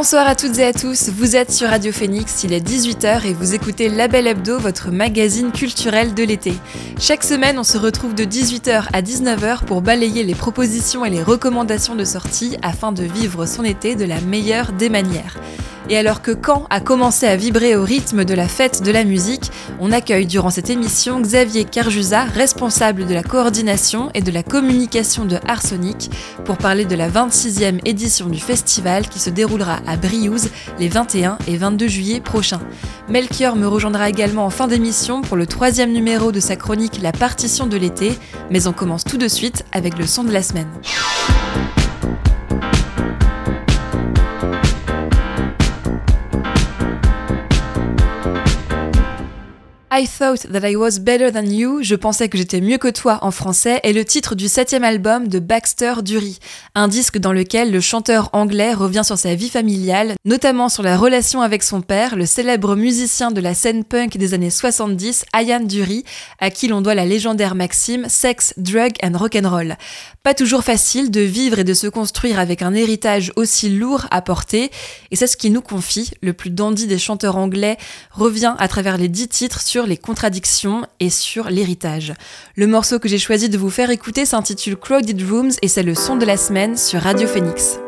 Bonsoir à toutes et à tous, vous êtes sur Radio Phoenix, il est 18h et vous écoutez Label Hebdo, votre magazine culturel de l'été. Chaque semaine, on se retrouve de 18h à 19h pour balayer les propositions et les recommandations de sortie afin de vivre son été de la meilleure des manières. Et alors que Caen a commencé à vibrer au rythme de la fête de la musique, on accueille durant cette émission Xavier Carjusa, responsable de la coordination et de la communication de Arsonic, pour parler de la 26e édition du festival qui se déroulera à Briouze les 21 et 22 juillet prochains. Melchior me rejoindra également en fin d'émission pour le troisième numéro de sa chronique La partition de l'été, mais on commence tout de suite avec le son de la semaine. I Thought That I Was Better Than You, je pensais que j'étais mieux que toi en français, est le titre du septième album de Baxter Dury, un disque dans lequel le chanteur anglais revient sur sa vie familiale, notamment sur la relation avec son père, le célèbre musicien de la scène punk des années 70, Ian Dury, à qui l'on doit la légendaire maxime Sex, Drug and Rock'n'Roll. Pas toujours facile de vivre et de se construire avec un héritage aussi lourd à porter, et c'est ce qui nous confie, le plus dandy des chanteurs anglais revient à travers les dix titres sur les contradictions et sur l'héritage. Le morceau que j'ai choisi de vous faire écouter s'intitule Crowded Rooms et c'est le son de la semaine sur Radio Phoenix.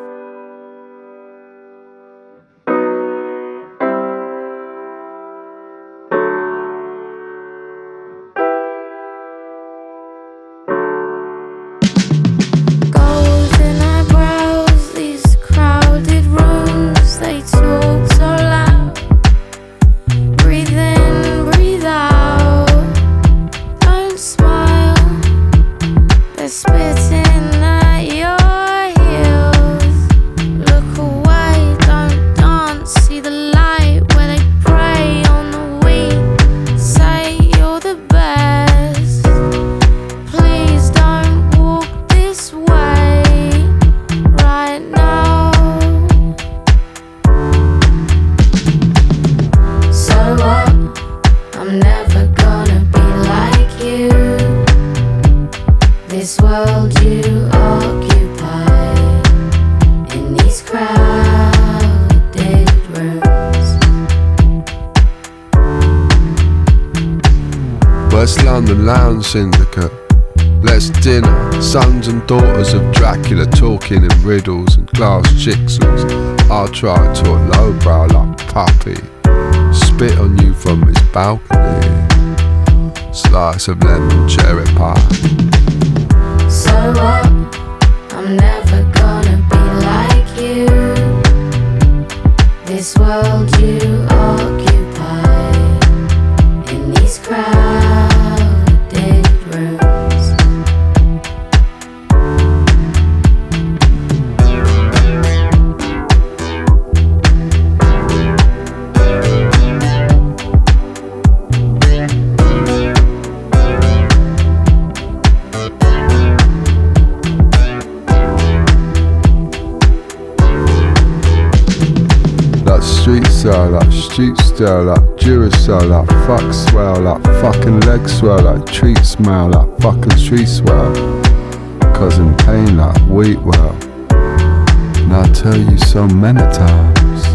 Syndicate. Let's dinner, sons and daughters of Dracula talking in riddles and glass jigsaws. I'll try to talk lowbrow like puppy. Spit on you from his balcony. Slice of lemon cherry pie. So what? I'm never gonna be like you. This world you street style, like Duracell, like fuck swell, up, fucking leg swell, up, treat smell, up, fucking tree swell. Causing pain like wheat well. And I tell you so many times,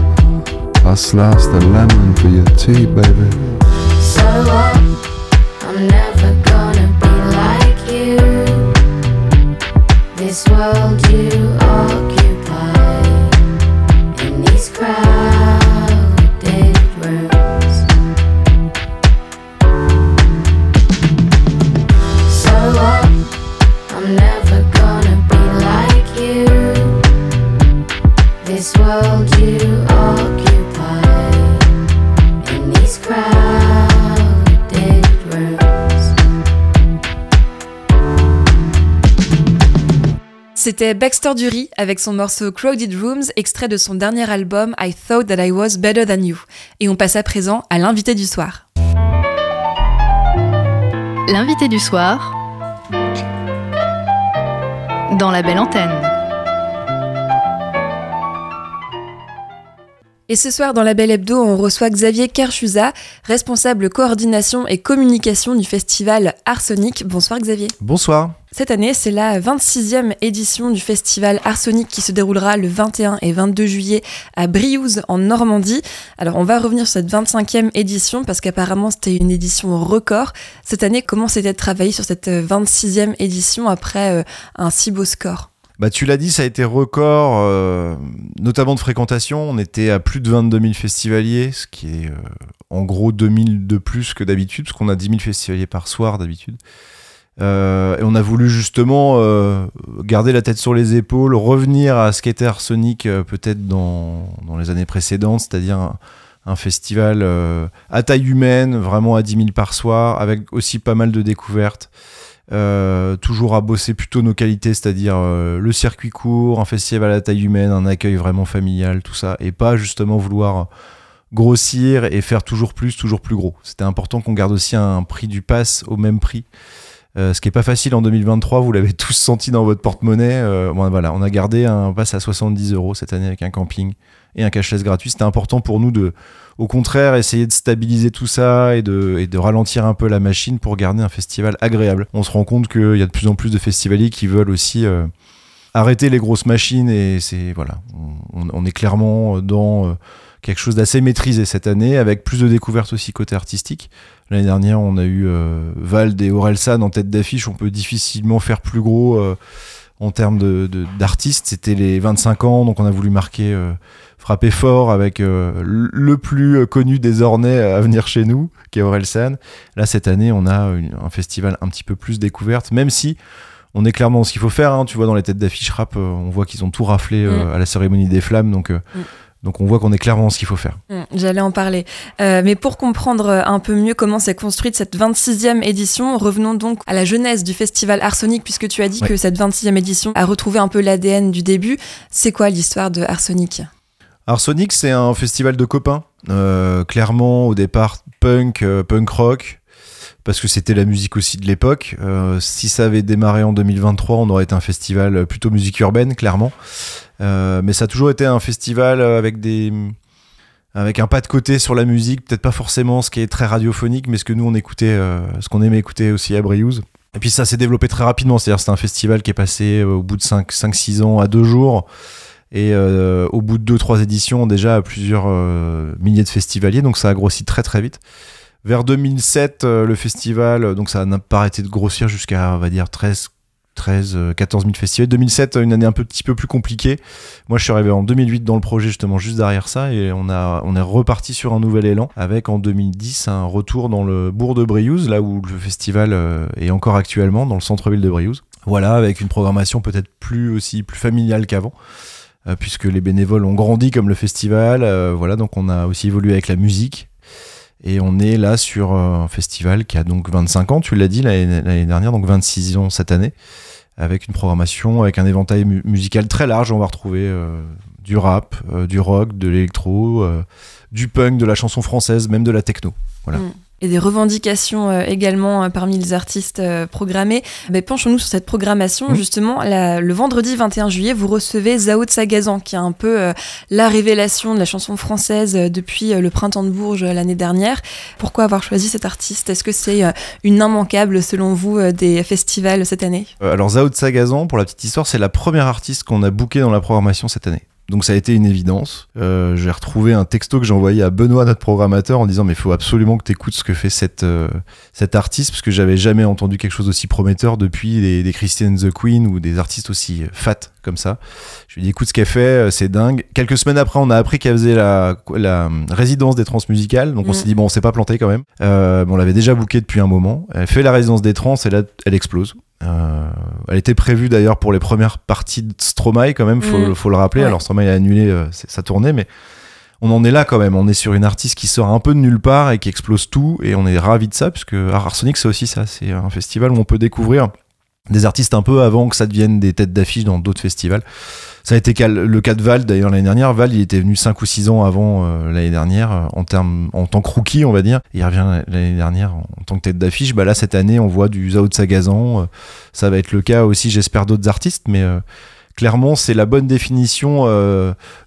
I slice the lemon for your tea, baby. So what? C'était Baxter Dury avec son morceau Crowded Rooms, extrait de son dernier album I Thought That I Was Better Than You. Et on passe à présent à l'invité du soir. L'invité du soir dans la belle antenne. Et ce soir, dans la Belle Hebdo, on reçoit Xavier Kerchusa, responsable coordination et communication du festival Arsenic. Bonsoir Xavier. Bonsoir. Cette année, c'est la 26e édition du festival Arsenic qui se déroulera le 21 et 22 juillet à Briouze en Normandie. Alors on va revenir sur cette 25e édition parce qu'apparemment c'était une édition record. Cette année, comment c'était de travailler sur cette 26e édition après euh, un si beau score? Bah, tu l'as dit, ça a été record, euh, notamment de fréquentation. On était à plus de 22 000 festivaliers, ce qui est euh, en gros 2000 de plus que d'habitude, parce qu'on a 10 000 festivaliers par soir d'habitude. Euh, et on a voulu justement garder la tête sur les épaules, revenir à ce qu'était Arsenic peut-être dans, dans, les années précédentes, c'est-à-dire un, un, festival à taille humaine, vraiment à 10 000 par soir, avec aussi pas mal de découvertes. Euh, toujours à bosser plutôt nos qualités, c'est-à-dire euh, le circuit court, un festival à taille humaine, un accueil vraiment familial, tout ça, et pas justement vouloir grossir et faire toujours plus, toujours plus gros. C'était important qu'on garde aussi un prix du pass au même prix. Euh, ce qui est pas facile en 2023, vous l'avez tous senti dans votre porte-monnaie. Voilà, on a gardé un pass à 70 euros cette année avec un camping et un cashless gratuit. C'était important pour nous de, au contraire, essayer de stabiliser tout ça et de, de ralentir un peu la machine pour garder un festival agréable. On se rend compte qu'il y a de plus en plus de festivaliers qui veulent aussi euh, arrêter les grosses machines et c'est voilà, on, est clairement dans euh, quelque chose d'assez maîtrisé cette année avec plus de découvertes aussi côté artistique. L'année dernière, on a eu euh, Vald et Orelsan en tête d'affiche. On peut difficilement faire plus gros en termes d'artistes. De, C'était les 25 ans, donc on a voulu marquer frappé fort avec euh, le plus connu des Ornais à venir chez nous, qui est Orelsan. Là, cette année, on a un festival un petit peu plus découverte, même si on est clairement ce qu'il faut faire. Hein. Tu vois, dans les têtes d'affiche rap, euh, on voit qu'ils ont tout raflé euh, mm. à la cérémonie des flammes. Donc. Mm. Donc on voit qu'on est clairement ce qu'il faut faire. Mm. J'allais en parler. mais pour comprendre un peu mieux comment s'est construite cette 26e édition, revenons donc à la genèse du festival Arsenic, puisque tu as dit que cette 26e édition a retrouvé un peu l'ADN du début. C'est quoi l'histoire de Arsenic? Arsonic, c'est un festival de copains. Euh, clairement, au départ, punk, euh, punk rock, parce que c'était la musique aussi de l'époque. Euh, si ça avait démarré en 2023, on aurait été un festival plutôt musique urbaine, clairement. mais ça a toujours été un festival avec des un pas de côté sur la musique, peut-être pas forcément ce qui est très radiophonique, mais ce que nous on écoutait, ce qu'on aimait écouter aussi à Briouze. Et puis ça s'est développé très rapidement, c'est-à-dire c'est un festival qui est passé au bout de 5-6 ans à deux jours. Et euh, au bout de 2-3 éditions, déjà à plusieurs euh, milliers de festivaliers, donc ça a grossi très très vite. Vers 2007, euh, le festival, donc ça n'a pas arrêté de grossir jusqu'à, on va dire, 13, 13 14 000 festivals. 2007, une année un petit peu plus compliquée. Moi, je suis arrivé en 2008 dans le projet, justement, juste derrière ça, et on, a, on est reparti sur un nouvel élan, avec en 2010 un retour dans le bourg de Briouze, là où le festival est encore actuellement, dans le centre-ville de Briouze. Voilà, avec une programmation peut-être plus aussi plus familiale qu'avant. Euh, puisque les bénévoles ont grandi comme le festival. Euh, voilà, donc on a aussi évolué avec la musique. Et on est là sur euh, un festival qui a donc 25 ans, tu l'as dit l'année dernière, donc 26 ans cette année, avec une programmation, avec un éventail musical très large. On va retrouver du rap, du rock, de l'électro, du punk, de la chanson française, même de la techno. Voilà. Mm et des revendications euh, également euh, parmi les artistes euh, programmés. Mais penchons-nous sur cette programmation. Mmh. Justement, le vendredi 21 juillet, vous recevez Zao de Sagazan, qui est un peu la révélation de la chanson française depuis le printemps de Bourges l'année dernière. Pourquoi avoir choisi cet artiste? Est-ce que c'est une immanquable, selon vous, des festivals cette année? Alors, Zao de Sagazan, pour la petite histoire, c'est la première artiste qu'on a bookée dans la programmation cette année. Donc ça a été une évidence. Euh, j'ai retrouvé un texto que j'ai envoyé à Benoît, notre programmateur, en disant mais il faut absolument que tu écoutes ce que fait cette, euh, cet artiste, parce que j'avais jamais entendu quelque chose aussi prometteur depuis des, des Christian the Queen ou des artistes aussi fat comme ça. Je lui ai dit écoute ce qu'elle fait, euh, c'est dingue. Quelques semaines après, on a appris qu'elle faisait la, la résidence des trans musicales, donc on mm. s'est dit bon, on s'est pas planté quand même. Euh, on l'avait déjà booké depuis un moment. Elle fait la résidence des trans et là, elle explose. Euh, elle était prévue d'ailleurs pour les premières parties de Stromae quand même, faut, mm. faut le rappeler. Alors Stromae a annulé euh, sa tournée, mais on en est là quand même. On est sur une artiste qui sort un peu de nulle part et qui explose tout, et on est ravi de ça, puisque Arsenic c'est aussi ça. C'est un festival où on peut découvrir des artistes un peu avant que ça devienne des têtes d'affiche dans d'autres festivals. Ça a été le cas de Val d'ailleurs l'année dernière. Val, il était venu 5 ou 6 ans avant euh, l'année dernière euh, en, en tant que rookie, on va dire. Il revient l'année dernière en, tant que tête d'affiche. Bah là, cette année, on voit du Zao de Sagazan. Euh, ça va être le cas aussi, j'espère, d'autres artistes. Mais clairement, c'est la bonne définition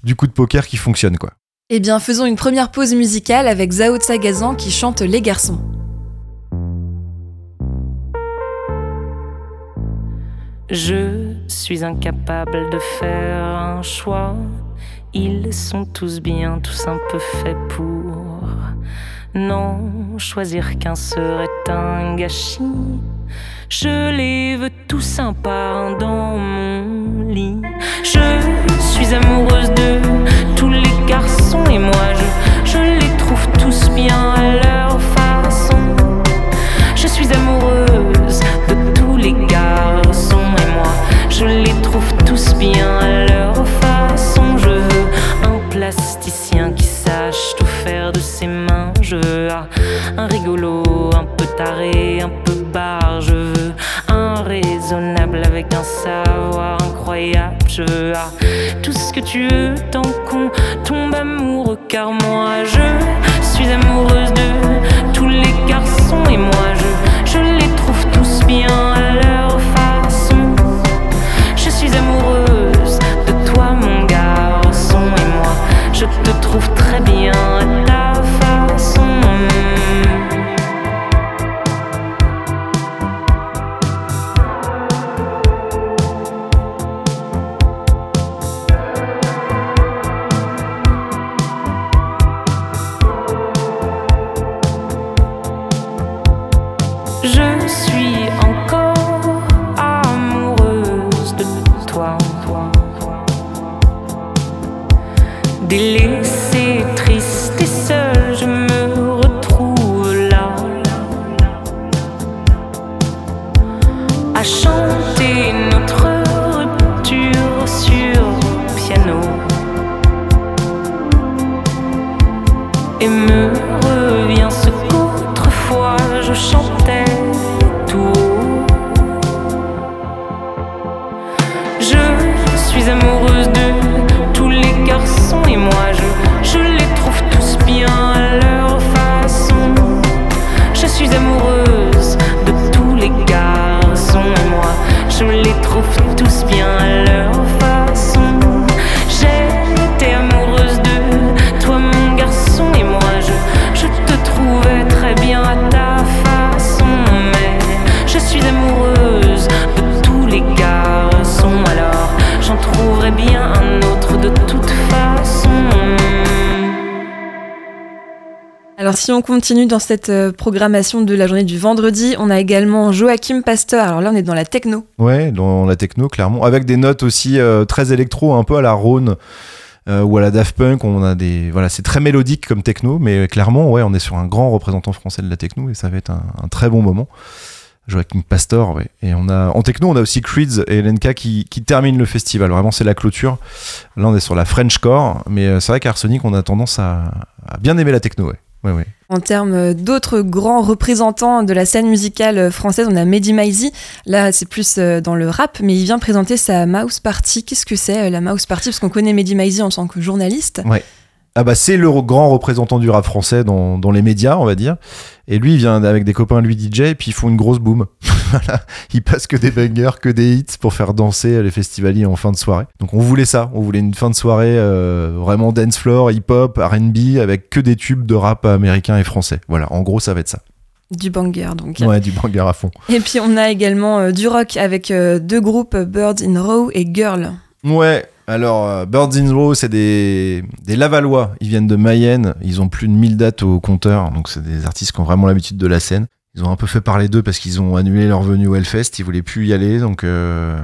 du coup de poker qui fonctionne. quoi. Eh bien, faisons une première pause musicale avec Zao de Sagazan qui chante Les garçons. Je suis incapable de faire un choix. Ils sont tous bien, tous un peu faits pour. Non, choisir qu'un serait un gâchis. Je les veux tous un dans mon lit. Je suis amoureuse de tous les garçons et moi je, tout ce que tu veux tant on continue dans cette euh, programmation de la journée du vendredi, on a également Joachim Pasteur. Alors là, on est dans la techno. Ouais, dans la techno, clairement. Avec des notes aussi euh, très électro, un peu à la Rhône euh, ou à la Daft Punk. On a des, voilà, c'est très mélodique comme techno, mais clairement, ouais, on est sur un grand représentant français de la techno et ça va être un, très bon moment. Joachim Pastor, ouais. Et on a, en techno, on a aussi Creeds et LNK qui, qui terminent le festival. Vraiment, c'est la clôture. Là, on est sur la Frenchcore, mais euh, c'est vrai qu'Arsenic, on a tendance à, à bien aimer la techno, ouais. Ouais, ouais. En termes d'autres grands représentants de la scène musicale française, on a Mehdi Maizi. Là, c'est plus euh, dans le rap, mais il vient présenter sa Mouse Party. Qu'est-ce que c'est euh, la Mouse Party? Parce qu'on connaît Mehdi Maizi en tant que journaliste. Ah bah c'est le grand représentant du rap français dans, dans les médias, on va dire. Et lui, il vient avec des copains lui DJ, et puis ils font une grosse boom. voilà, il passe que des bangers, que des hits pour faire danser les festivaliers en fin de soirée. Donc on voulait ça, on voulait une fin de soirée euh, vraiment dance floor, hip-hop, R&B, avec que des tubes de rap américain et français. Voilà, en gros ça va être ça. Du banger, donc. Ouais, du banger à fond. Et puis on a également euh, du rock avec euh, deux groupes, Birds in Row et Girl. Ouais, alors euh, Birds in Row, c'est des, des Lavallois. Ils viennent de Mayenne. Ils ont plus de 1000 dates au compteur. Donc c'est des artistes qui ont vraiment l'habitude de la scène. Ils ont un peu fait parler d'eux parce qu'ils ont annulé leur venue au Hellfest. Ils voulaient plus y aller. Donc euh,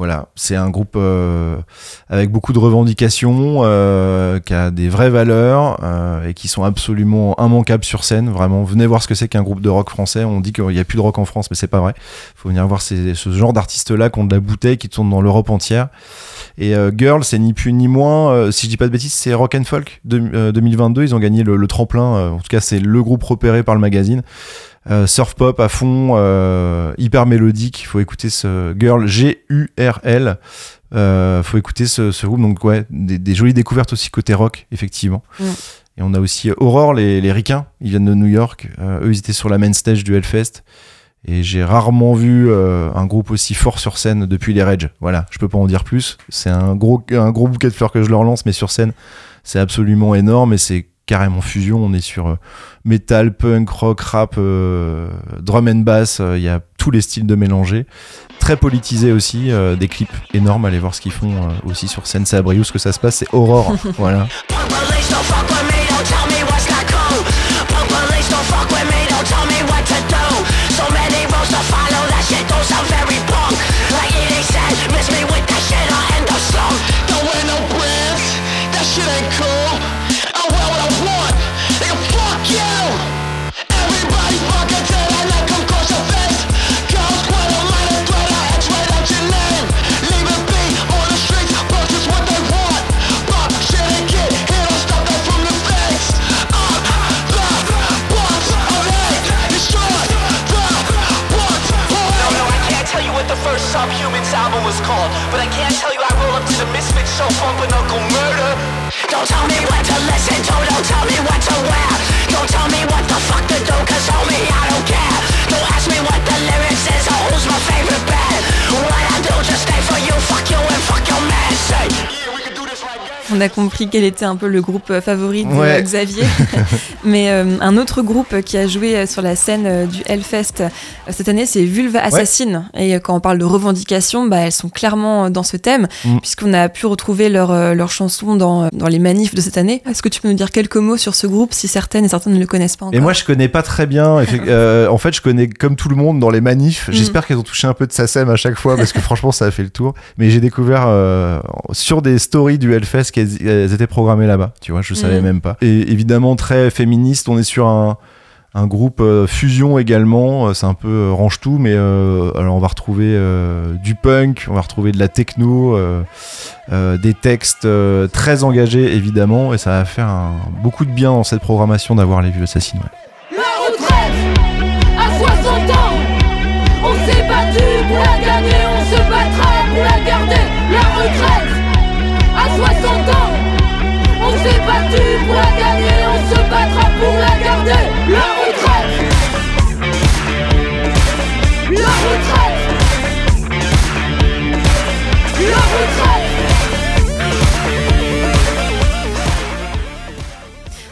voilà, c'est un groupe euh, avec beaucoup de revendications, euh, qui a des vraies valeurs euh, et qui sont absolument immanquables sur scène. Vraiment, venez voir ce que c'est qu'un groupe de rock français. On dit qu'il n'y a plus de rock en France, mais c'est pas vrai. faut venir voir ce genre d'artistes-là qui ont de la bouteille, qui tournent dans l'Europe entière. Et euh, Girl, c'est ni plus ni moins, euh, si je dis pas de bêtises, c'est Rock and Folk de- euh, 2022. Ils ont gagné le, tremplin. en tout cas, c'est le groupe repéré par le magazine. Euh, surf pop à fond, euh, hyper mélodique. Il faut écouter ce girl G-U-R-L. Euh, faut écouter ce, ce groupe. Donc, ouais, des, des jolies découvertes aussi côté rock, effectivement. Et on a aussi Aurore, les, les Ricains. Ils viennent de New York. Euh, eux, ils étaient sur la main stage du Hellfest. Et j'ai rarement vu euh, un groupe aussi fort sur scène depuis les Rage. Voilà, je peux pas en dire plus. C'est un gros, un gros bouquet de fleurs que je leur lance, mais sur scène, c'est absolument énorme et c'est carrément fusion. On est sur euh, metal, punk, rock, rap, euh, drum and bass. euh, Il y a tous les styles de mélanger. Très politisé aussi, des clips énormes. Allez voir ce qu'ils font aussi sur scène. C'est à Briouze que ça se passe. C'est Aurore. voilà. On a compris quel était un peu le groupe euh, favori de Ouais. euh, Xavier. Mais euh, un autre groupe qui a joué sur la scène du Hellfest cette année, c'est Vulva Assassin. Et euh, quand on parle de revendications, bah, elles sont clairement euh, dans ce thème, Mm. puisqu'on a pu retrouver leurs euh, leurs chansons dans, euh, dans les manifs de cette année. Est-ce que tu peux nous dire quelques mots sur ce groupe, si certaines et certains ne le connaissent pas encore Et moi, je connais pas très bien. Euh, en fait, je connais comme tout le monde dans les manifs. Mm. J'espère qu'elles ont touché un peu de SACEM à chaque fois parce que franchement, ça a fait le tour. Mais j'ai découvert euh, sur des stories du Hellfest qu'elles elles étaient programmées là-bas. Tu vois, je savais Mm. même pas. Et évidemment, très féministe. On est sur un, un groupe euh, fusion également. Euh, C'est un peu euh, range tout, mais euh, alors on va retrouver du punk, on va retrouver de la techno, des textes très engagés évidemment, et ça va faire un- beaucoup de bien dans cette programmation d'avoir les vieux assassins.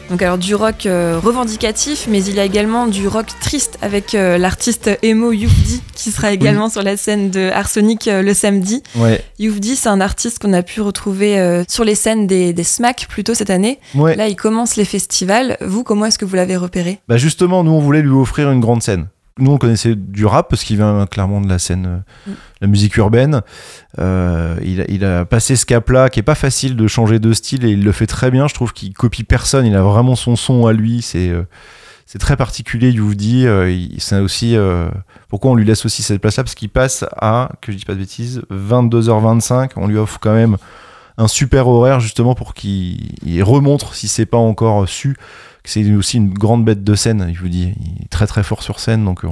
Donc alors du rock euh, revendicatif, mais il y a également du rock triste avec euh, l'artiste emo Youfdi qui sera également sur la scène de Arsenic euh, le samedi. Ouais, Youfdi, c'est un artiste qu'on a pu retrouver sur les scènes des, des SMAC plutôt cette année. ouais. Là, il commence les festivals. Vous, comment est-ce que vous l'avez repéré? Bah justement, nous on voulait lui offrir une grande scène. Nous on connaissait du rap parce qu'il vient clairement de la scène, euh, Mm. la musique urbaine. Euh, il, a, il a passé ce cap-là qui est pas facile de changer de style et il le fait très bien. Je trouve qu'il copie personne. Il a vraiment son son à lui. C'est euh, c'est très particulier. You dit. Euh, il- c'est aussi pourquoi on lui laisse aussi cette place-là? Parce qu'il passe à que je dis pas de bêtises 22h25. On lui offre quand même un super horaire justement pour qu'il il remontre si c'est pas encore su c'est aussi une grande bête de scène, je vous dis, il est très très fort sur scène, donc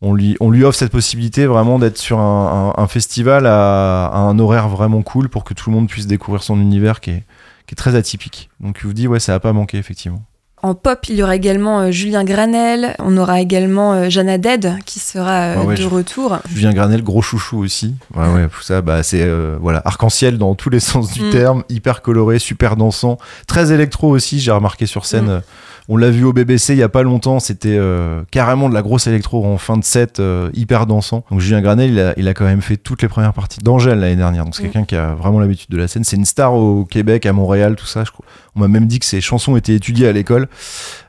on, lui, offre cette possibilité vraiment d'être sur un, festival à, un horaire vraiment cool pour que tout le monde puisse découvrir son univers qui est, qui est très atypique. Donc je vous dis, ouais, ça a pas manqué effectivement. En pop, il y aura également euh, Julien Granel. On aura également euh, Jana Dead qui sera euh, Ah ouais, de je- retour. Julien Granel, gros chouchou aussi. Ouais, ouais, tout ça, bah, c'est euh, voilà, arc-en-ciel dans tous les sens du Mm. terme, hyper coloré, super dansant, très électro aussi. J'ai remarqué sur scène. Mm. Euh, On l'a vu au BBC il y a pas longtemps, c'était euh, carrément de la grosse électro en fin de set, euh, hyper dansant. Donc Julien Granel, il a, il a quand même fait toutes les premières parties d'Angèle l'année dernière. Donc c'est Mm. quelqu'un qui a vraiment l'habitude de la scène. C'est une star au Québec, à Montréal, tout ça. Je. On m'a même dit que ses chansons étaient étudiées à l'école.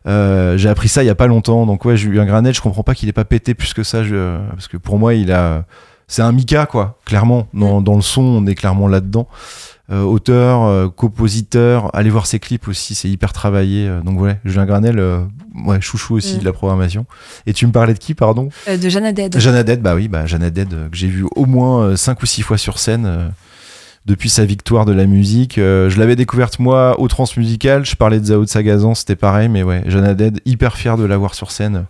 Euh, J'ai appris ça il y a pas longtemps. Donc ouais, Julien Granel, je comprends pas qu'il ait pas pété plus que ça, je- parce que pour moi, il a, c'est un Mika quoi, clairement. Dans, dans le son, on est clairement là-dedans. Euh, auteur, euh, compositeur, allez voir ses clips aussi, c'est hyper travaillé. euh, donc ouais, Julien Granel, euh, ouais, chouchou aussi Mm. de la programmation. Et tu me parlais de qui, pardon? Euh, de Jana Dead. Jeanne Haddad, bah oui, bah Jeanne euh, que j'ai vu au moins 5 ou 6 fois sur scène euh, depuis sa victoire de la musique. Euh, je l'avais découverte moi au Transmusical, je parlais de Zao de Sagazan, c'était pareil, mais ouais, Jeanne Haddad, hyper fier de l'avoir sur scène.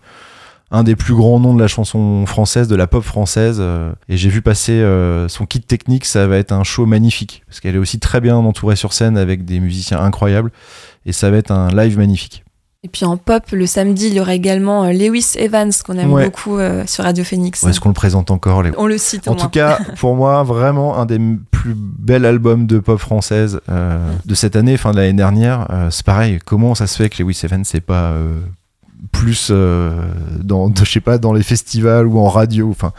Un des plus grands noms de la chanson française, de la pop française. euh, et j'ai vu passer euh, son kit technique, ça va être un show magnifique. Parce qu'elle est aussi très bien entourée sur scène avec des musiciens incroyables. Et ça va être un live magnifique. Et puis en pop, le samedi, il y aura également euh, Lewis Evans, qu'on aime Ouais. beaucoup euh, sur Radio Phoenix. Ouais, Est-ce qu'on le présente encore les... On le cite au En moins. tout cas, pour moi, vraiment un des plus bels albums de pop française de cette année, fin de l'année dernière. C'est pareil, comment ça se fait que Lewis Evans c'est pas plus euh, dans, je sais pas, dans les festivals ou en radio, enfin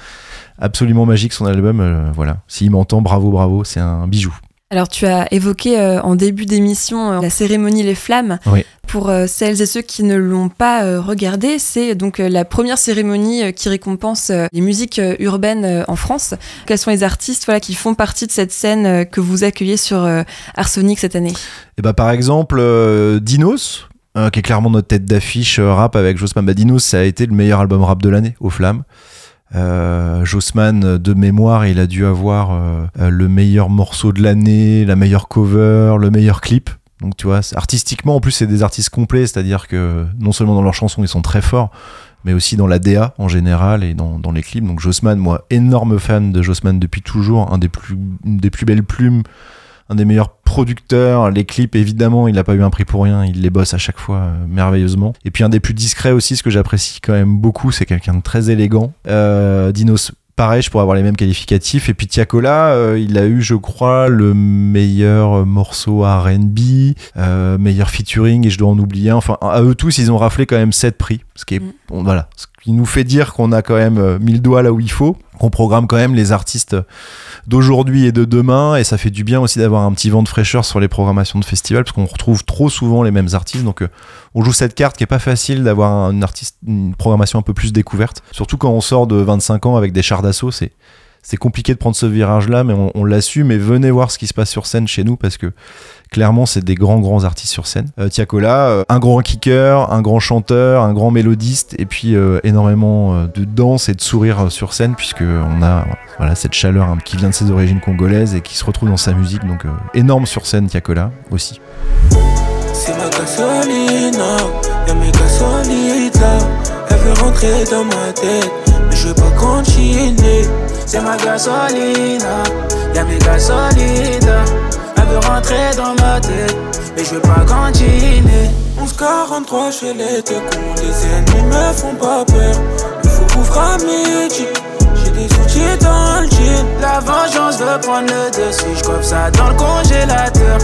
absolument magique son album. euh, voilà, s'il m'entend, bravo, bravo, c'est un bijou. Alors tu as évoqué euh, en début d'émission euh, la cérémonie Les Flammes. Oui. Pour euh, celles et ceux qui ne l'ont pas regardé, c'est donc la première cérémonie qui récompense les musiques urbaines en France. Quels sont les artistes voilà, qui font partie de cette scène que vous accueillez sur Arsonic cette année? Et bah par exemple, Dinos, euh, qui est clairement notre tête d'affiche euh, rap avec Jossman. Bah, Dinos, ça a été le meilleur album rap de l'année, aux flammes. Euh, Jossman, euh, de mémoire, il a dû avoir le meilleur morceau de l'année, la meilleure cover, le meilleur clip. Donc tu vois, artistiquement, en plus, c'est des artistes complets, c'est-à-dire que non seulement dans leurs chansons, ils sont très forts, mais aussi dans la DA en général et dans, les clips. Donc Jossman, moi, énorme fan de Jossman depuis toujours, un des plus, des plus belles plumes un des meilleurs producteurs. Les clips, évidemment, il n'a pas eu un prix pour rien. Il les bosse à chaque fois euh, merveilleusement. Et puis un des plus discrets aussi, ce que j'apprécie quand même beaucoup, c'est quelqu'un de très élégant. Euh, Dinos, pareil, je pourrais avoir les mêmes qualificatifs. Et puis Tiakola, euh, il a eu, je crois, le meilleur morceau R&B, meilleur featuring, et je dois en oublier. un. Enfin, à eux tous, ils ont raflé quand même 7 prix. Ce qui est, Mm. Ce qui nous fait dire qu'on a quand même euh, mis le doigt là où il faut, qu'on programme quand même les artistes d'aujourd'hui et de demain et ça fait du bien aussi d'avoir un petit vent de fraîcheur sur les programmations de festivals parce qu'on retrouve trop souvent les mêmes artistes. Donc euh, on joue cette carte qui est pas facile d'avoir un artiste une programmation un peu plus découverte. Surtout quand on sort de 25 ans avec des chars d'assaut c'est c'est compliqué de prendre ce virage là mais on, l'assume et venez voir ce qui se passe sur scène chez nous parce que clairement c'est des grands grands artistes sur scène. Euh, Tiakola euh, un grand kicker un grand chanteur un grand mélodiste et puis euh, énormément de danse et de sourire sur scène puisque on a voilà cette chaleur hein, qui vient de ses origines congolaises et qui se retrouve dans sa musique. Donc énorme sur scène Tiakola aussi. Là. Elle veut rentrer dans ma tête, mais je veux pas continuer. C'est ma gasolina, y'a mes gasolides. Elle veut rentrer dans ma tête, mais je veux pas continuer. 1143, je les cons, les ennemis me font pas peur. Il faut ouvrir à midi. J'ai des outils dans le jean. La vengeance veut prendre le dessus. Je ça dans le congélateur.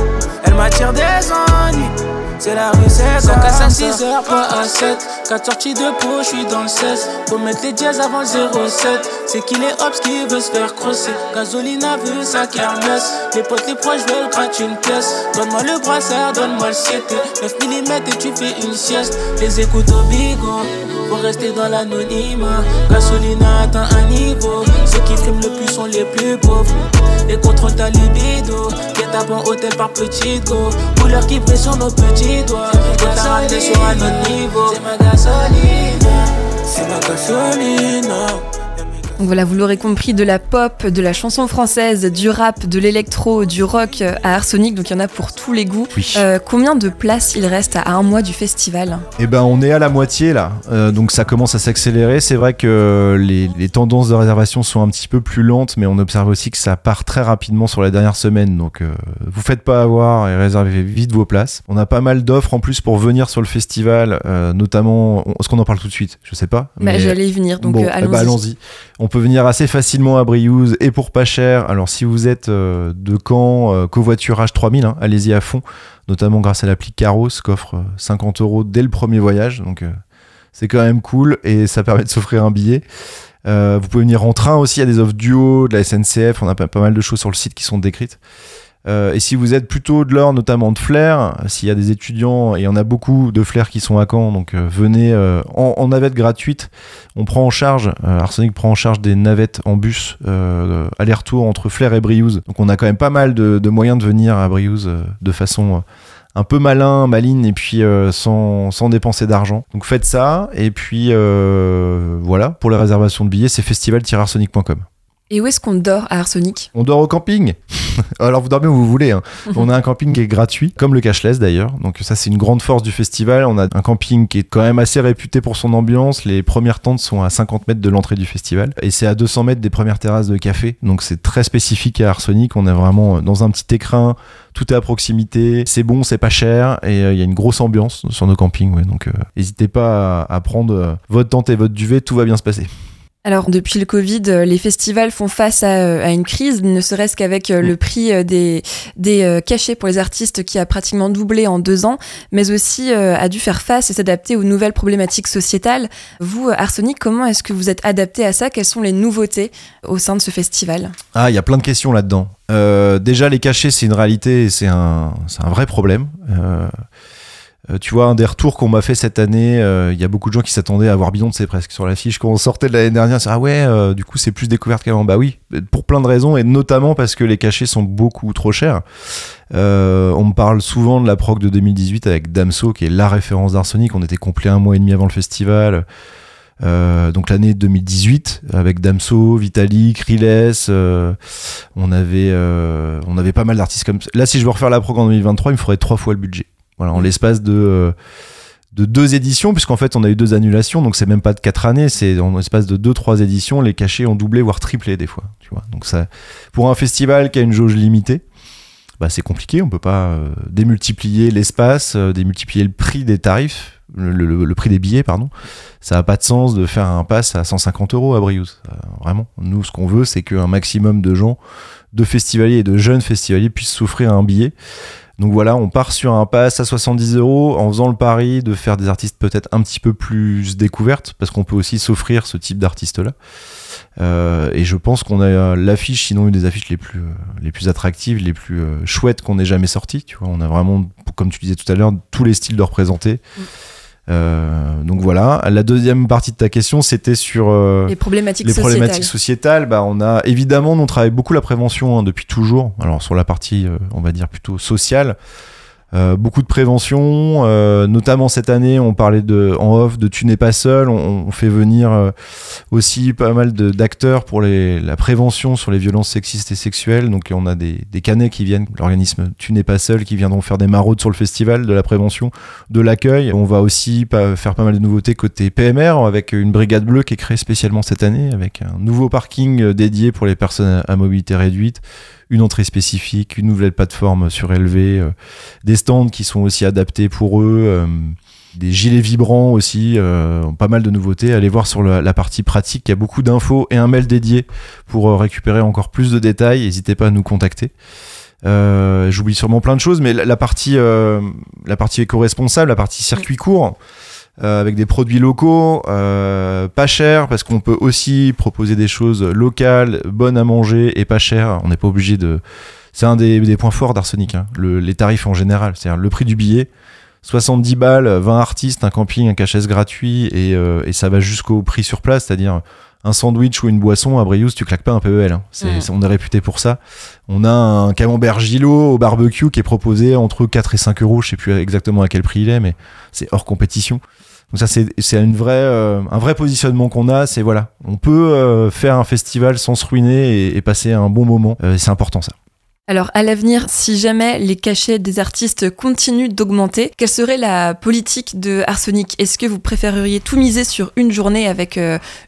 Elle m'attire des ennuis. C'est la rue, c'est ça. à 6 heures, pas à 7. 4 sorties de peau, je suis dans le 16. Faut mettre les dièses avant le 07. C'est qu'il est hops qui veut se faire crosser. Gasolina veut sa kermesse. Les potes, les proches veulent gratter une pièce. Donne-moi le brassard, donne-moi le 7. 9 mm et tu fais une sieste. Les écoutes au bigot. Faut rester dans l'anonymat. Gasolina atteint un niveau. Ceux qui friment le plus sont les plus pauvres. Et contrôle ta libido. Tapes en hôtel par petit go. Couleur qui brille sur nos petits doigts. Et t'as raté sur un autre niveau. C'est ma gasolina. C'est ma gasolina. Donc voilà, vous l'aurez compris, de la pop, de la chanson française, du rap, de l'électro, du rock à Arsonic, donc il y en a pour tous les goûts. Oui. Euh, combien de places il reste à un mois du festival? Eh ben, on est à la moitié là, Euh, donc ça commence à s'accélérer. C'est vrai que les, les tendances de réservation sont un petit peu plus lentes, mais on observe aussi que ça part très rapidement sur la dernière semaine. Donc, euh, vous faites pas avoir et réservez vite vos places. On a pas mal d'offres en plus pour venir sur le festival, euh, notamment. Est-ce qu'on en parle tout de suite Je sais pas. Bah, mais- J'allais y venir, donc Bon, eh allons-y. ben, allons-y. Peut venir assez facilement à Briouze et pour pas cher. Alors si vous êtes euh, de Caen, euh, covoiturage 3000, hein, allez-y à fond, notamment grâce à l'appli Caros qu'offre euh, 50 euros dès le premier voyage. Donc euh, c'est quand même cool et ça permet de s'offrir un billet. Euh, vous pouvez venir en train aussi, il y a des offres duo, de la SNCF, on a pas mal de choses sur le site qui sont décrites. Euh, et si vous êtes plutôt de l'or, notamment de flair, s'il y a des étudiants, et il y en a beaucoup de flair qui sont à Caen, donc euh, venez euh, en, navette gratuite. On prend en charge, euh, Arsenic prend en charge des navettes en bus euh, aller-retour entre Flair et Briouze. Donc on a quand même pas mal de, moyens de venir à Briouze de façon un peu malin, maline et puis sans, dépenser d'argent. Donc faites ça et puis voilà pour les réservations de billets c'est festival-arsenic.com. Et où est-ce qu'on dort à Arsenic? On dort au camping. Alors vous dormez où vous voulez. hein. On a un camping qui est gratuit, comme le cashless d'ailleurs. Donc ça c'est une grande force du festival. On a un camping qui est quand même assez réputé pour son ambiance. Les premières tentes sont à 50 mètres de l'entrée du festival et c'est à 200 mètres des premières terrasses de café. Donc c'est très spécifique à Arsenic. On est vraiment dans un petit écrin. Tout est à proximité, c'est bon, c'est pas cher et euh, il y a une grosse ambiance sur nos campings. ouais. donc euh, n'hésitez pas à, à prendre euh, votre tente et votre duvet, tout va bien se passer. Alors depuis le Covid, euh, les festivals font face à, euh, à une crise, ne serait-ce qu'avec euh, le prix des, des cachets pour les artistes qui a pratiquement doublé en deux ans, mais aussi a dû faire face et s'adapter aux nouvelles problématiques sociétales. Vous, Arsenic, comment est-ce que vous êtes adapté à ça? Quelles sont les nouveautés au sein de ce festival? Ah, il y a plein de questions là-dedans. Euh, déjà, les cachets, c'est une réalité et c'est un, un vrai problème. Euh, euh, tu vois, un des retours qu'on m'a fait cette année, euh, il y a beaucoup de gens qui s'attendaient à voir Beyoncé presque sur l'affiche. Quand on sortait de l'année dernière, c'est ah ouais, euh, du coup, c'est plus découverte qu'avant. Bah oui, pour plein de raisons et notamment parce que les cachets sont beaucoup trop chers. On me parle souvent de la proc de 2018 avec Damso, qui est la référence d'Arsenic. On était complet un mois et demi avant le festival. Donc l'année 2018 avec Damso, Vitalik, Riles, on avait on avait pas mal d'artistes comme ça. Là, si je veux refaire la prog en 2023, il me faudrait trois fois le budget. Voilà, en l'espace de euh, de deux éditions, puisqu'en fait on a eu deux annulations, donc c'est même pas de quatre années, c'est en l'espace de deux trois éditions, les cachets ont doublé voire triplé des fois. Tu vois, donc ça pour un festival qui a une jauge limitée. Bah, c'est compliqué, on peut pas euh, démultiplier l'espace, euh, démultiplier le prix des tarifs, le, le- le prix des billets, pardon. Ça n'a pas de sens de faire un pass à 150 euros à Briouze. Euh, vraiment. Nous, ce qu'on veut, c'est qu'un maximum de gens, de festivaliers et de jeunes festivaliers puissent s'offrir un billet. Donc voilà, on part sur un pass à 70 euros en faisant le pari de faire des artistes peut-être un petit peu plus découvertes, parce qu'on peut aussi s'offrir ce type d'artistes-là. Euh, et je pense qu'on a l'affiche, sinon une des affiches les plus, euh, les plus attractives, les plus euh, chouettes qu'on ait jamais sorties. Tu vois, on a vraiment, comme tu disais tout à l'heure, tous les styles de représenter. Euh, donc voilà. La deuxième partie de ta question, c'était sur euh, Les problématiques les sociétales. problématiques sociétales. Bah, on a évidemment, nous, on travaille beaucoup la prévention hein, depuis toujours. Alors sur la partie, euh, on va dire plutôt sociale. Euh, beaucoup de prévention, euh, notamment cette année, on parlait de, en off de Tu n'es pas seul. On, fait venir euh, aussi pas mal d'acteurs pour la prévention sur les violences sexistes et sexuelles. Donc on a des, des canets qui viennent, l'organisme Tu n'es pas seul, qui viendront faire des maraudes sur le festival, de la prévention, de l'accueil. On va aussi faire pas mal de nouveautés côté PMR avec une brigade bleue qui est créée spécialement cette année, avec un nouveau parking dédié pour les personnes à mobilité réduite, une entrée spécifique, une nouvelle plateforme surélevée, euh, des stands qui sont aussi adaptés pour eux. euh, des gilets vibrants aussi, euh, pas mal de nouveautés. Allez voir sur la, partie pratique, il y a beaucoup d'infos et un mail dédié pour récupérer encore plus de détails. N'hésitez pas à nous contacter. J'oublie sûrement plein de choses, mais la, partie, la partie éco-responsable, la partie circuit court, avec des produits locaux, euh, pas chers, parce qu'on peut aussi proposer des choses locales, bonnes à manger et pas chères. On n'est pas obligé de. C'est un des, des points forts d'Arsenic, hein, le- les tarifs en général. C'est-à-dire le prix du billet, 70 balles, 20 artistes, un camping, un cachesse gratuit, et, euh, et ça va jusqu'au prix sur place, c'est-à-dire un sandwich ou une boisson à Briouze, tu claques pas un PEL. hein. Mm. On est réputé pour ça. On a un camembert Gilo au barbecue qui est proposé entre 4 et 5 euros, je sais plus exactement à quel prix il est, mais c'est hors compétition. Donc ça c'est euh, un vrai positionnement qu'on a, c'est voilà, on peut euh, faire un festival sans se ruiner et, passer un bon moment, Euh, c'est important ça. Alors à l'avenir, si jamais les cachets des artistes continuent d'augmenter, quelle serait la politique de Arsenic? Est-ce que vous préféreriez tout miser sur une journée avec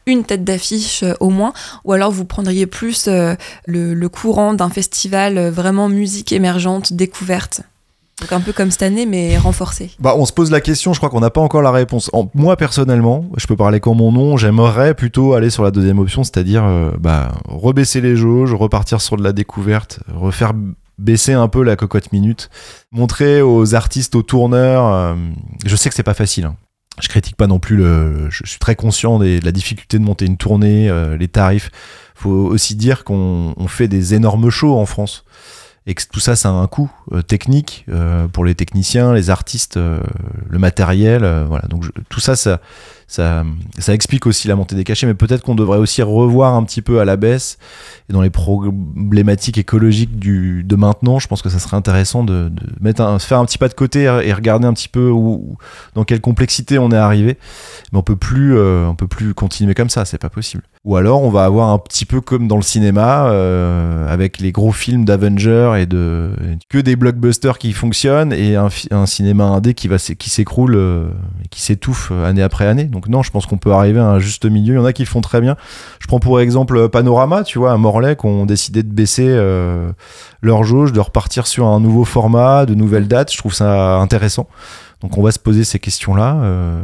une tête d'affiche au moins? Ou alors vous prendriez plus le, courant d'un festival vraiment musique émergente, découverte? Donc un peu comme cette année, mais renforcé. Bah, on se pose la question, je crois qu'on n'a pas encore la réponse. Moi, personnellement, je peux parler qu'en mon nom, j'aimerais plutôt aller sur la deuxième option, c'est-à-dire euh, bah, rebaisser les jauges, repartir sur de la découverte, refaire baisser un peu la cocotte minute, montrer aux artistes, aux tourneurs, euh, je sais que c'est pas facile. hein. Je critique pas non plus le. Je suis très conscient de la difficulté de monter une tournée, euh, les tarifs. Faut aussi dire qu'on on fait des énormes shows en France et que tout ça, ça a un coût euh, technique euh, pour les techniciens, les artistes, euh, le matériel, euh, voilà. Donc je- tout ça, ça, ça, ça explique aussi la montée des cachets, mais peut-être qu'on devrait aussi revoir un petit peu à la baisse dans les problématiques écologiques du, de maintenant. Je pense que ça serait intéressant de, de mettre un, faire un petit pas de côté et regarder un petit peu où, dans quelle complexité on est arrivé. Mais on peut plus, euh, on peut plus continuer comme ça, c'est pas possible. Ou alors on va avoir un petit peu comme dans le cinéma, euh, avec les gros films d'Avengers et de que des blockbusters qui fonctionnent et un, cinéma indé qui va qui s'écroule, euh, qui s'étouffe année après année. Donc non, je pense qu'on peut arriver à un juste milieu. Il y en a qui font très bien. Je prends pour exemple Panorama, tu vois, à Morlaix, qui ont décidé de baisser euh, leur jauge, de repartir sur un nouveau format, de nouvelles dates. Je trouve ça intéressant. Donc on va se poser ces questions-là. Euh,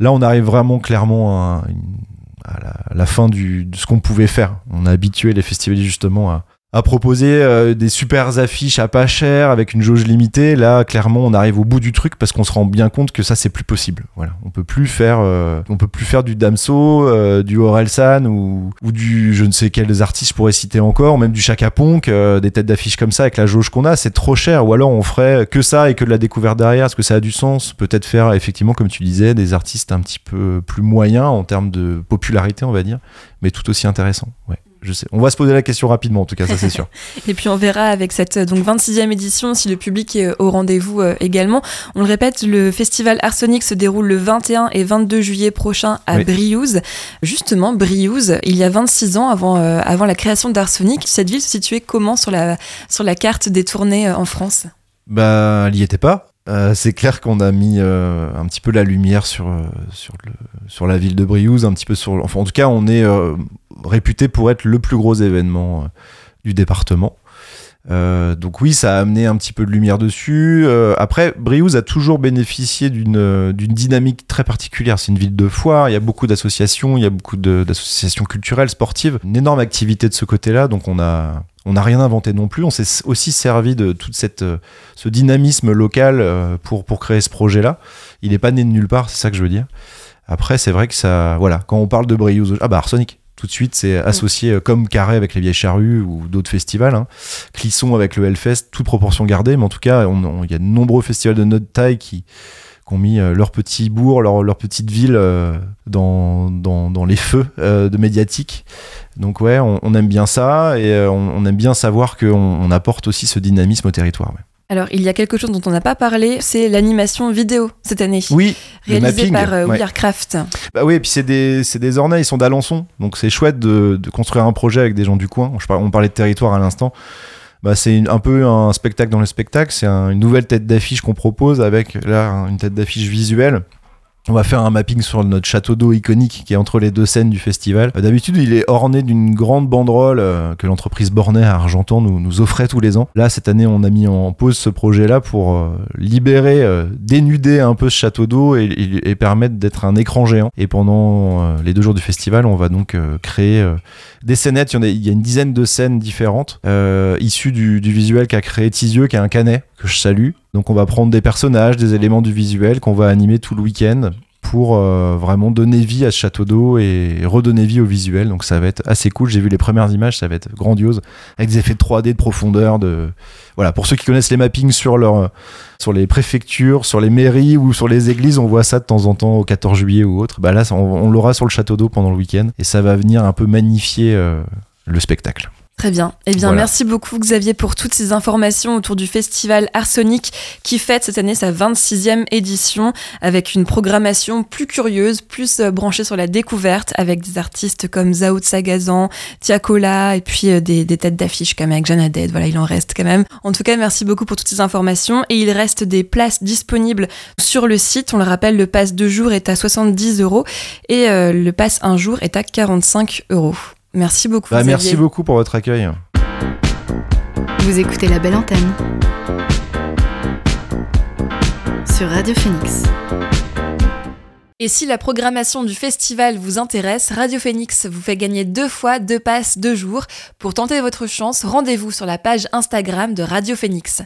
là, on arrive vraiment clairement à, une- à la, fin du, de ce qu'on pouvait faire. On a habitué les festivaliers justement à, à proposer euh, des super affiches à pas cher avec une jauge limitée. Là, clairement, on arrive au bout du truc parce qu'on se rend bien compte que ça, c'est plus possible. Voilà, on peut plus faire, euh, on peut plus faire du Damso, euh, du Orelsan ou, ou du je ne sais quels artistes je pourrais citer encore, même du Chaka Ponk, euh, des têtes d'affiches comme ça avec la jauge qu'on a, c'est trop cher. Ou alors on ferait que ça et que de la découverte derrière. Est-ce que ça a du sens Peut-être faire effectivement, comme tu disais, des artistes un petit peu plus moyens en termes de popularité, on va dire, mais tout aussi intéressants. Ouais. Je sais. On va se poser la question rapidement, en tout cas, ça c'est sûr. Et puis on verra avec cette donc 26e édition si le public est euh, au rendez-vous euh, également. On le répète, le festival Arsenic se déroule le 21 et 22 juillet prochain à Oui. Briouze. Justement, Briouze, il y a 26 ans avant, euh, avant la création d'Arsenic, cette ville se situait comment sur la, sur la carte des tournées en France? Bah, elle y était pas. Euh, c'est clair qu'on a mis euh, un petit peu la lumière sur, euh, sur, le, sur la ville de Briouze, un petit peu sur. Enfin, en tout cas, on est euh, réputé pour être le plus gros événement du département. Donc oui, ça a amené un petit peu de lumière dessus. Après, Briouze a toujours bénéficié d'une dynamique très particulière. C'est une ville de foire, il y a beaucoup d'associations, il y a beaucoup d'associations culturelles, sportives, une énorme activité de ce côté-là. Donc on a on n'a rien inventé non plus. On s'est aussi servi de toute cette euh, ce dynamisme local euh, pour pour créer ce projet-là. Il n'est pas né de nulle part, c'est ça que je veux dire. Après, c'est vrai que ça, voilà, quand on parle de Briouze, ah bah Arsenic, tout de suite, c'est associé euh, comme Carré avec les Vieilles Charrues ou d'autres festivals, hein. Clisson avec le Hellfest, toute proportion gardée, mais en tout cas, il y a de nombreux festivals de notre taille qui, qui ont mis euh, leur petit bourg, leur, leur petite ville euh, dans, dans, dans les feux euh, de médiatique. Donc ouais, on, on aime bien ça et on, on aime bien savoir qu'on on apporte aussi ce dynamisme au territoire. ouais. Alors, il y a quelque chose dont on n'a pas parlé, c'est l'animation vidéo cette année. Oui, Réalisée par euh, ouais. Bah oui, et puis c'est des, c'est des Ornais, ils sont d'Alençon. Donc c'est chouette de, de construire un projet avec des gens du coin. On parlait de territoire à l'instant. Bah, c'est un peu un spectacle dans le spectacle. C'est un- une nouvelle tête d'affiche qu'on propose avec là une tête d'affiche visuelle. On va faire un mapping sur notre château d'eau iconique qui est entre les deux scènes du festival. Euh, D'habitude, il est orné d'une grande banderole euh, que l'entreprise Bornay à Argentan nous, offrait tous les ans. Là, cette année, on a mis en pause ce projet-là pour euh, libérer, dénuder un peu ce château d'eau et, et- et permettre d'être un écran géant. Et pendant les deux jours du festival, on va donc créer des scénettes. Il y, a, il y a une dizaine de scènes différentes issues du, du visuel qu'a créé Tizieux, qui est un canet que je salue. Donc on va prendre des personnages, des éléments du visuel qu'on va animer tout le week-end pour euh, vraiment donner vie à ce château d'eau et redonner vie au visuel. Donc ça va être assez cool. J'ai vu les premières images, ça va être grandiose avec des effets de 3D, de profondeur, de voilà. Pour ceux qui connaissent les mappings sur leur sur les préfectures, sur les mairies ou sur les églises, on voit ça de temps en temps au 14 juillet ou autre. Bah là, on l'aura sur le château d'eau pendant le week-end et ça va venir un peu magnifier euh, le spectacle. Très bien. Eh bien, Voilà. merci beaucoup Xavier pour toutes ces informations autour du festival Arsenic qui fête cette année sa 26e édition avec une programmation plus curieuse, plus euh, branchée sur la découverte avec des artistes comme Zao Sagazan, Tiakola et puis euh, des, des têtes d'affiche comme avec Jeanne. Voilà, il en reste quand même. En tout cas, merci beaucoup pour toutes ces informations et il reste des places disponibles sur le site. On le rappelle, le pass deux jours est à 70 euros et euh, le pass un jour est à 45 euros. Merci beaucoup. Bah, merci beaucoup pour votre accueil. Vous écoutez la belle antenne sur Radio Phoenix. Et si la programmation du festival vous intéresse, Radio Phoenix vous fait gagner deux fois deux passes deux jours. Pour tenter votre chance, rendez-vous sur la page Instagram de Radio Phoenix.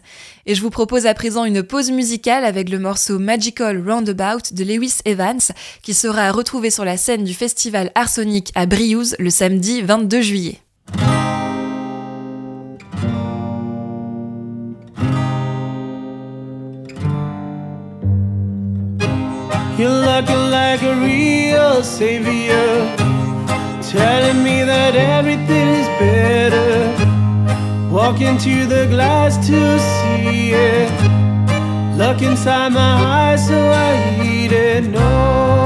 Et je vous propose à présent une pause musicale avec le morceau Magical Roundabout de Lewis Evans, qui sera retrouvé sur la scène du festival Arsenic à Briouze le samedi 22 juillet. Looking like a real savior, telling me that everything is better. Walk into the glass to see it. Look inside my eyes so I eat it. No,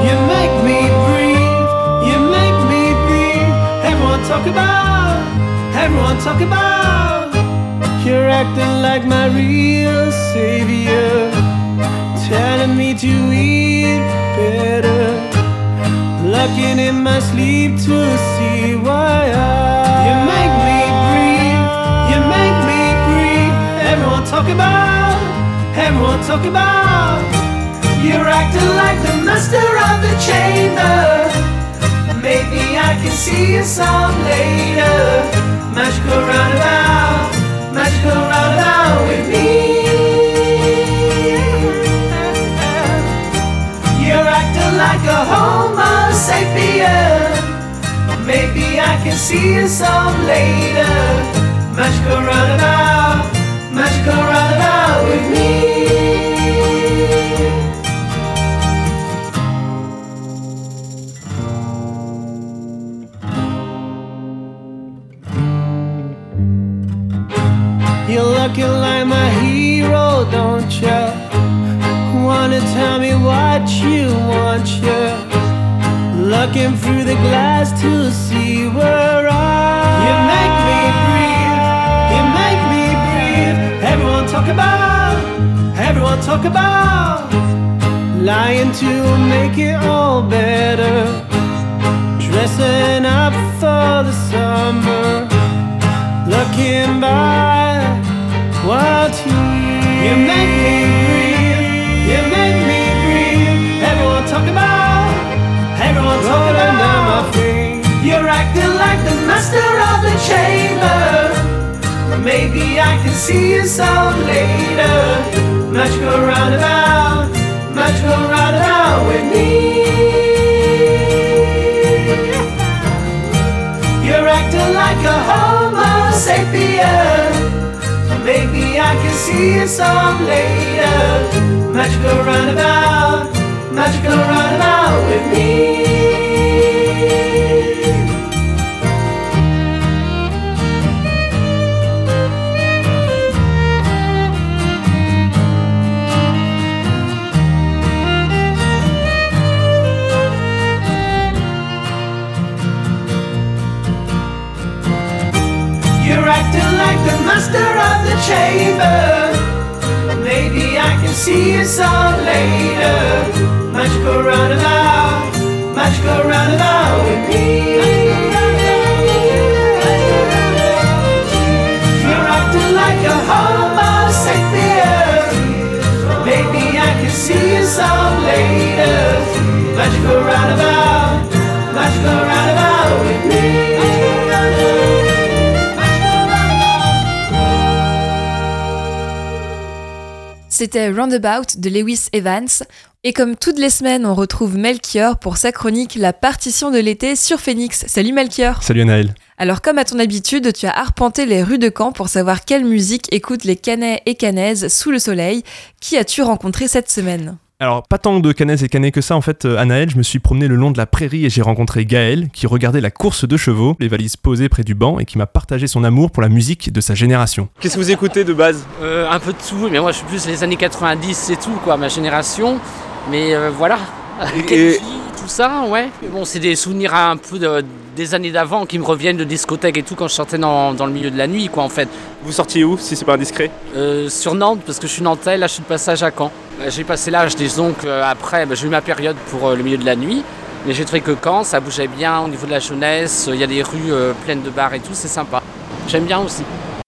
you make me breathe. You make me breathe. Everyone talk about. Everyone talk about. You're acting like my real savior, telling me to eat better. Looking in my sleep to see why I. You make me breathe. You make me breathe. Everyone talk about. Everyone talk about. You're acting like the master of the chamber. Maybe I can see you some later. Magical roundabout, magical roundabout with me. Like a Homo sapien. Maybe I can see you some later. Magical roundabout, magical roundabout with me. Me what you want, yeah? Looking through the glass to see where I. You make me breathe. You make me breathe. Everyone talk about. Everyone talk about. Lying to make it all better. Dressing up for the summer. Looking by. what you You make me the master of the chamber Maybe I can see you some later Magical roundabout, magical roundabout with me You're acting like a Homo sapien. Maybe I can see you some later. Magical roundabout, magical roundabout with me. Roundabout de Lewis Evans. Et comme toutes les semaines, on retrouve Melchior pour sa chronique La partition de l'été sur Phoenix. Salut Melchior Salut Naël. Alors comme à ton habitude, tu as arpenté les rues de Caen pour savoir quelle musique écoutent les Canais et Canaises sous le soleil. Qui as-tu rencontré cette semaine? Alors, pas tant de Canaises et Canais que ça, en fait, euh, à Naël, je me suis promené le long de la prairie et j'ai rencontré Gaël, qui regardait la course de chevaux, les valises posées près du banc, et qui m'a partagé son amour pour la musique de sa génération. Qu'est-ce que vous écoutez de base? Euh, un peu de tout, mais moi je suis plus les années 90, c'est tout, quoi, ma génération. Mais euh, voilà, Et- tout ça, ouais. Mais Bon, c'est des souvenirs un peu de- des années d'avant qui me reviennent de discothèque et tout quand je sortais dans, dans le milieu de la nuit, quoi, en fait. Vous sortiez où, si c'est pas indiscret Euh, sur Nantes, parce que je suis nantais, là je suis de passage à Caen. Euh, J'ai passé l'âge, disons qu'après, j'ai eu ma période pour euh, le milieu de la nuit. Mais j'ai trouvé que Caen, ça bougeait bien au niveau de la jeunesse, il y a des rues euh, pleines de bars et tout, c'est sympa. J'aime bien aussi.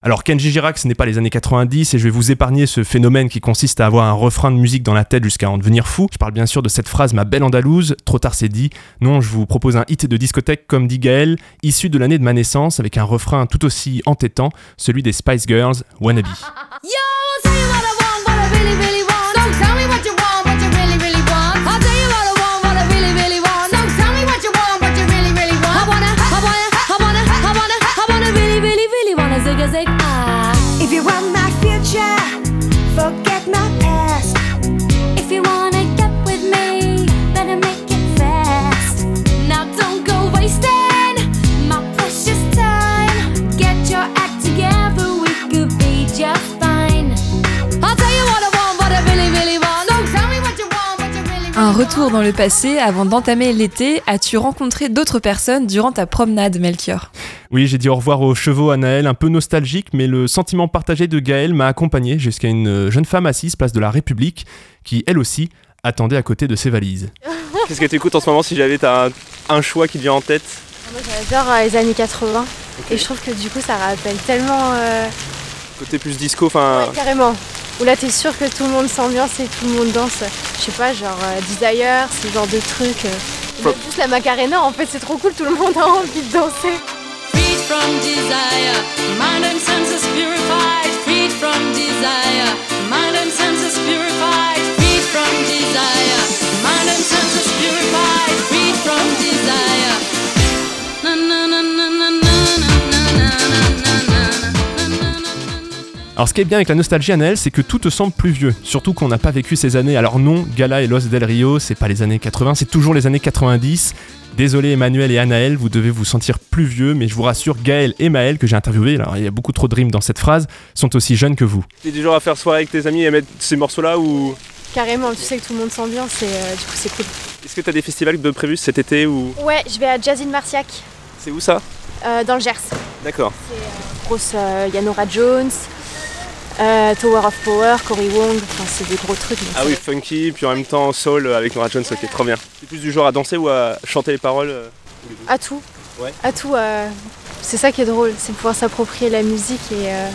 Alors Kenji Girac, ce n'est pas les années 90 et je vais vous épargner ce phénomène qui consiste à avoir un refrain de musique dans la tête jusqu'à en devenir fou. Je parle bien sûr de cette phrase ma belle andalouse, trop tard c'est dit. Non, je vous propose un hit de discothèque comme dit Gaël, issu de l'année de ma naissance avec un refrain tout aussi entêtant, celui des Spice Girls, Wannabe. Yo, forget my retour dans le passé avant d'entamer l'été, as-tu rencontré d'autres personnes durant ta promenade, Melchior? Oui, j'ai dit au revoir aux chevaux à Naël, un peu nostalgique, mais le sentiment partagé de Gaël m'a accompagné jusqu'à une jeune femme assise place de la République, qui elle aussi attendait à côté de ses valises. Qu'est-ce que tu écoutes en ce moment si j'avais t'as un, un choix qui te vient en tête? Moi j'adore euh, les années 80 et je trouve que du coup ça rappelle tellement euh, Côté plus disco, enfin. carrément. Où là t'es sûr que tout le monde s'ambiance et tout le monde danse. Je sais pas, genre euh, Desire, ce genre de trucs. euh. Faut- Même Juste la Macarena en fait c'est trop cool, tout le monde a envie de danser. Freed from desire, mind and senses purified. Freed from desire, Alors ce qui est bien avec la nostalgie à Naël, c'est que tout te semble plus vieux, surtout qu'on n'a pas vécu ces années. Alors non, Gala et Los del Rio, c'est pas les années 80, c'est toujours les années 90. Désolé Emmanuel et Anaël, vous devez vous sentir plus vieux, mais je vous rassure, Gaël et Maël, que j'ai interviewé, alors il y a beaucoup trop de rimes dans cette phrase, sont aussi jeunes que vous. T'es du genre à faire soirée avec tes amis et à mettre ces morceaux-là ou? Carrément, tu sais que tout le monde s'ambiance et euh, du coup c'est cool. Est-ce que t'as des festivals de prévus cet été ou? Ouais, je vais à Jazz in Marciac, C'est où ça? Euh, dans le Gers. D'accord. Grosse, il y a Nora Jones, euh, Tower of Power, Cory Wong, enfin c'est des gros trucs. Ah oui, funky, puis en même temps soul avec Nora Jones, ok, trop bien. T'es plus du genre à danser ou à chanter les paroles euh À tout. Ouais. À tout. euh, c'est ça qui est drôle, c'est pouvoir s'approprier la musique et euh,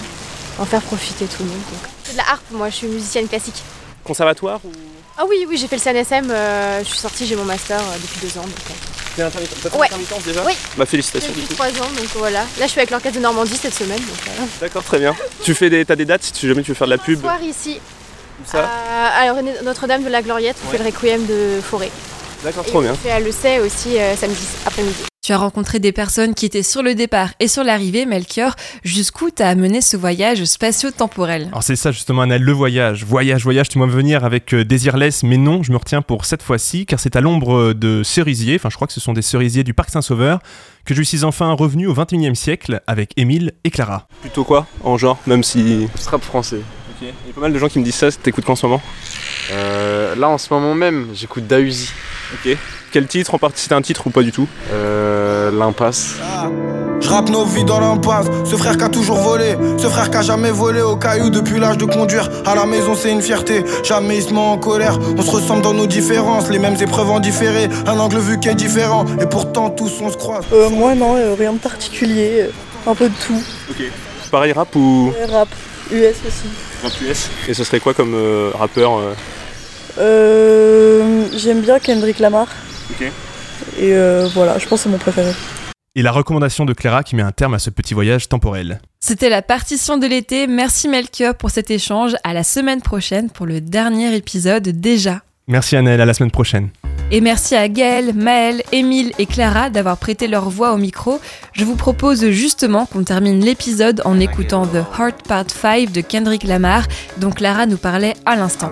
en faire profiter tout le monde. donc. C'est de la harpe, moi je suis musicienne classique. Conservatoire ou? Ah oui, oui, j'ai fait le CNSM, euh, je suis sortie, j'ai mon master euh, depuis deux ans. Donc, euh, T'es intermittent Ouais. intermittence déjà? Oui. Bah félicitations du depuis trois ans, donc voilà. Là je suis avec l'orchestre de Normandie cette semaine. Donc, euh, D'accord, très bien. Tu fais des. T'as des dates si jamais tu veux faire de la pub soir ici, Où ça à René- Notre-Dame de la Gloriette, on Ouais. fait le requiem de Forêt. D'accord, trop on bien. fait à Le Sey aussi euh, samedi après-midi. Tu as rencontré des personnes qui étaient sur le départ et sur l'arrivée, Melchior. Jusqu'où t'as amené ce voyage spatio-temporel? Alors c'est ça justement Anaël, le voyage. Voyage, voyage, tu m'as venir avec euh, Désirless, mais non, je me retiens pour cette fois-ci, car c'est à l'ombre euh, de cerisiers, enfin je crois que ce sont des cerisiers du Parc Saint-Sauveur, que je suis enfin revenu au 21e siècle avec Émile et Clara. Plutôt quoi En genre, même si. Rap français. Ok. Il y a pas mal de gens qui me disent ça, t'écoutes quoi en ce moment? Euh, là en ce moment même, j'écoute Dausi. Ok. Quel titre en partie C'était un titre ou pas du tout Euh, L'impasse. Je rappe nos vies dans l'impasse. Ce frère qui a toujours volé, ce frère qui a jamais volé au caillou depuis l'âge de conduire. À la maison, c'est une fierté. Jamais il se met en colère. On se ressemble dans nos différences, les mêmes épreuves en différé. Un angle vu qui est différent, et pourtant tous on se croise. Euh, moi non, euh, rien de particulier, euh, un peu de tout. Ok. Pareil rap ou Euh, rap, US aussi. rap US Et ce serait quoi comme euh, rappeur euh Euh, J'aime bien Kendrick Lamar. Et euh, voilà, je pense que c'est mon préféré. Et la recommandation de Clara qui met un terme à ce petit voyage temporel. C'était la partition de l'été. Merci Melchior pour cet échange. À la semaine prochaine pour le dernier épisode déjà. Merci Anaël, à la semaine prochaine. Et merci à Gaël, Maël, Émile et Clara d'avoir prêté leur voix au micro. Je vous propose justement qu'on termine l'épisode en écoutant The Heart Part 5 de Kendrick Lamar, dont Clara nous parlait à l'instant.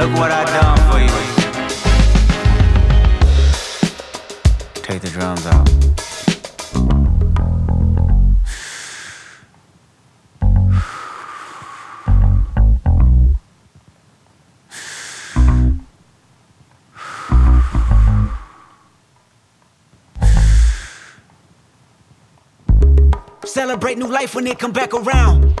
Look what I done for you. Take the drums out. Celebrate new life when it come back around.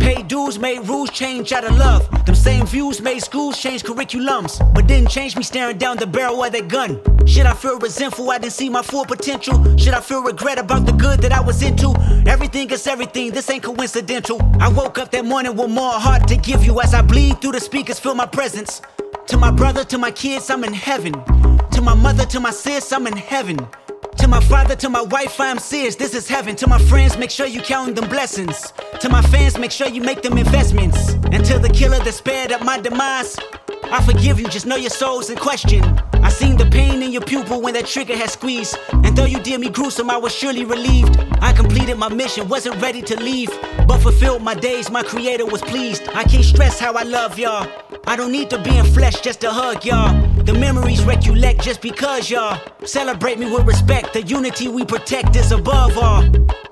Paid dues, made rules change out of love. Them same views made schools change curriculums. But didn't change me staring down the barrel of that gun. Should I feel resentful I didn't see my full potential? Should I feel regret about the good that I was into? Everything is everything, this ain't coincidental. I woke up that morning with more heart to give you as I bleed through the speakers, feel my presence. To my brother, to my kids, I'm in heaven. To my mother, to my sis, I'm in heaven. To my father, to my wife, I'm serious, this is heaven. To my friends, make sure you count them blessings. To my fans, make sure you make them investments. And to the killer that spared up my demise, I forgive you, just know your soul's in question. I seen the pain in your pupil when that trigger had squeezed. And though you did me gruesome, I was surely relieved. I completed my mission, wasn't ready to leave. But fulfilled my days, my creator was pleased. I can't stress how I love y'all. I don't need to be in flesh just to hug y'all. The memories recollect just because y'all celebrate me with respect. The unity we protect is above all.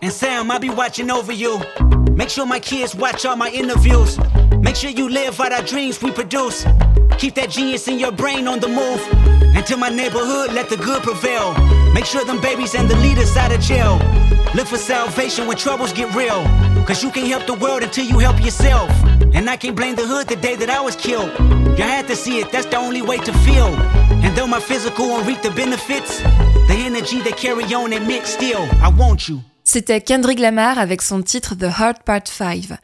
And Sam, I'll be watching over you. Make sure my kids watch all my interviews. Make sure you live out our dreams we produce. Keep that genius in your brain on the move. And to my neighborhood, let the good prevail. Make sure them babies and the leaders out of jail. Look for salvation when troubles get real. Cause you can't help the world until you help yourself. And I can't blame the hood the day that I was killed. You had to see it, that's the only way to feel. And though my physical won't reap the benefits, the energy they carry on admit still, I want you. C'était Kendrick Lamar avec son titre The Heart Part 5.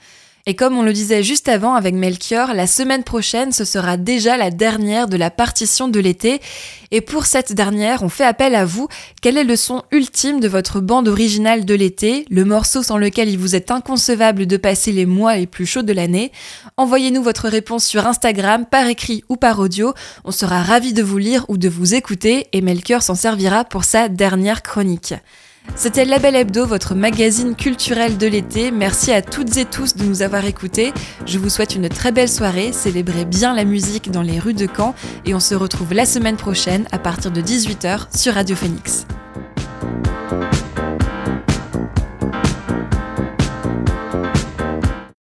Et comme on le disait juste avant avec Melchior, la semaine prochaine, ce sera déjà la dernière de la partition de l'été. Et pour cette dernière, on fait appel à vous. Quel est le son ultime de votre bande originale de l'été, le morceau sans lequel il vous est inconcevable de passer les mois les plus chauds de l'année? Envoyez-nous votre réponse sur Instagram, par écrit ou par audio. On sera ravis de vous lire ou de vous écouter et Melchior s'en servira pour sa dernière chronique. C'était Label Hebdo, votre magazine culturel de l'été. Merci à toutes et tous de nous avoir écoutés. Je vous souhaite une très belle soirée, célébrez bien la musique dans les rues de Caen et on se retrouve la semaine prochaine à partir de 18h sur Radio Phoenix.